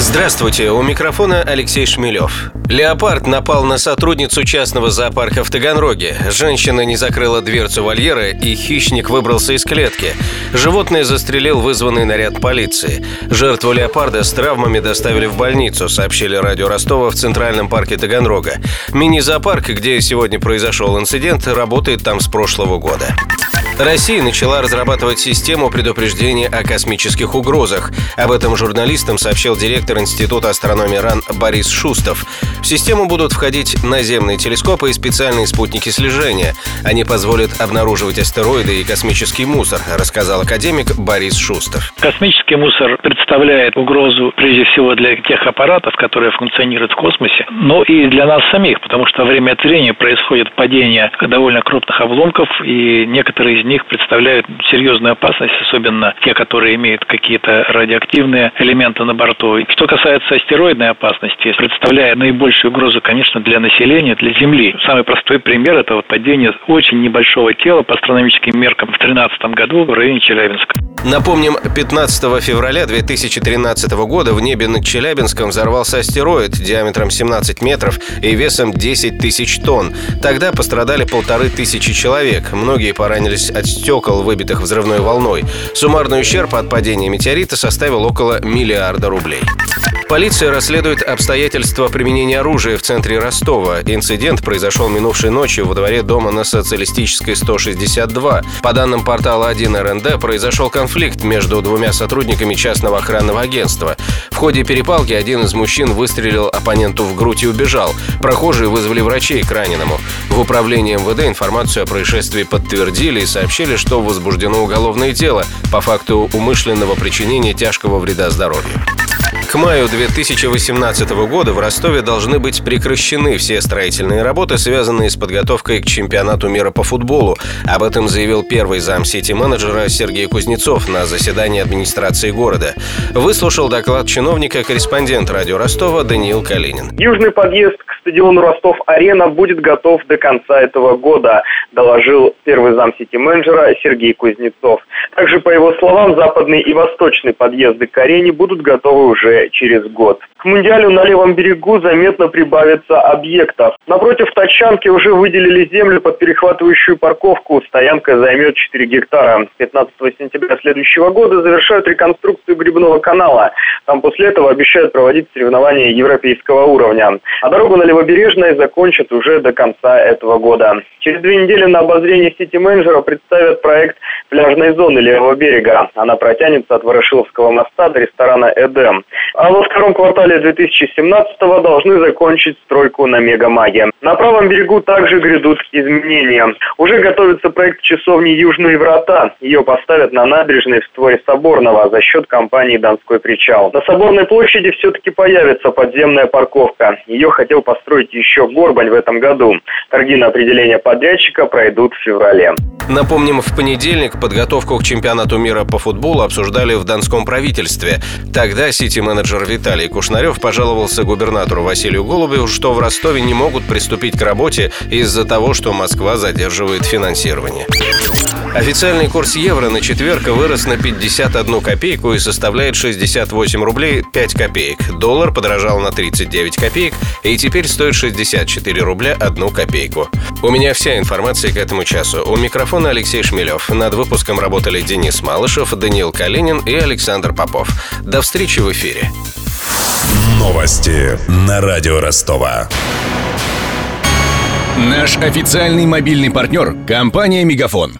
Здравствуйте, у микрофона Алексей Шмелев. Леопард напал на сотрудницу частного зоопарка в Таганроге. Женщина не закрыла дверцу вольера, и хищник выбрался из клетки. Животное застрелил вызванный наряд полиции. Жертву леопарда с травмами доставили в больницу, сообщили радио Ростова в Центральном парке Таганрога. Мини-зоопарк, где сегодня произошел инцидент, работает там с прошлого года. Россия начала разрабатывать систему предупреждения о космических угрозах. Об этом журналистам сообщил директор Института астрономии РАН Борис Шустов. В систему будут входить наземные телескопы и специальные спутники слежения. Они позволят обнаруживать астероиды и космический мусор, рассказал академик Борис Шустов. Космический мусор представляет угрозу прежде всего для тех аппаратов, которые функционируют в космосе, но и для нас самих, потому что время от времени происходит падение довольно крупных обломков, и некоторые из них представляют серьезную опасность, особенно те, которые имеют какие-то радиоактивные элементы на борту. Что касается астероидной опасности, представляет наибольшую угрозу, конечно, для населения, для Земли. Самый простой пример – это вот падение очень небольшого тела по астрономическим меркам в 2013 году в районе Челябинска. Напомним, 15 февраля 2013 года в небе над Челябинском взорвался астероид диаметром 17 метров и весом 10 тысяч тонн. Тогда пострадали полторы тысячи человек. Многие поранились от стекол, выбитых взрывной волной. Суммарный ущерб от падения метеорита составил около миллиарда рублей. Полиция расследует обстоятельства применения оружия в центре Ростова. Инцидент произошел минувшей ночью во дворе дома на Социалистической 162. По данным портала 1 РНД, произошел конфликт между двумя сотрудниками частного охранного агентства. В ходе перепалки один из мужчин выстрелил оппоненту в грудь и убежал. Прохожие вызвали врачей к раненому. В управлении МВД информацию о происшествии подтвердили и сообщили, что возбуждено уголовное дело по факту умышленного причинения тяжкого вреда здоровью. К маю 2018 года в Ростове должны быть прекращены все строительные работы, связанные с подготовкой к чемпионату мира по футболу. Об этом заявил первый зам сити-менеджера Сергей Кузнецов на заседании администрации города. Выслушал доклад чиновника корреспондент радио Ростова Даниил Калинин. Южный подъезд к стадиону Ростов-Арена будет готов до конца этого года, доложил первый зам сити-менеджера Сергей Кузнецов. Также, по его словам, западный и восточный подъезды к арене будут готовы уже через год. К Мундиалю на левом берегу заметно прибавится объектов. Напротив Тачанки уже выделили землю под перехватывающую парковку. Стоянка займет 4 гектара. 15 сентября следующего года завершают реконструкцию грибного канала. Там после этого обещают проводить соревнования европейского уровня. А дорогу на Левобережной закончат уже до конца этого года. Через две недели на обозрение сити-менеджера представят проект пляжной зоны левого берега. Она протянется от Ворошиловского моста до ресторана «Эдем». А во втором квартале 2017-го должны закончить стройку на Мегамаге. На правом берегу также грядут изменения. Уже готовится проект часовни «Южные врата». Ее поставят на набережной в створе Соборного за счет компании «Донской причал». На Соборной площади все-таки появится подземная парковка. Ее хотел построить еще Горбань в этом году. Торги на определение подрядчика пройдут в феврале. Напомним, в понедельник подготовку к чемпионату мира по футболу обсуждали в Донском правительстве. Тогда сити-менеджер Виталий Кушнарев пожаловался губернатору Василию Голубеву, что в Ростове не могут приступить к работе из-за того, что Москва задерживает финансирование. Официальный курс евро на четверг вырос на 51 копейку и составляет 68 рублей 5 копеек. Доллар подорожал на 39 копеек и теперь стоит 64 рубля 1 копейку. У меня вся информация к этому часу. У микрофона Алексей Шмелев. Над выпуском работали Денис Малышев, Даниил Калинин и Александр Попов. До встречи в эфире. Новости на радио Ростова. Наш официальный мобильный партнер – компания «Мегафон».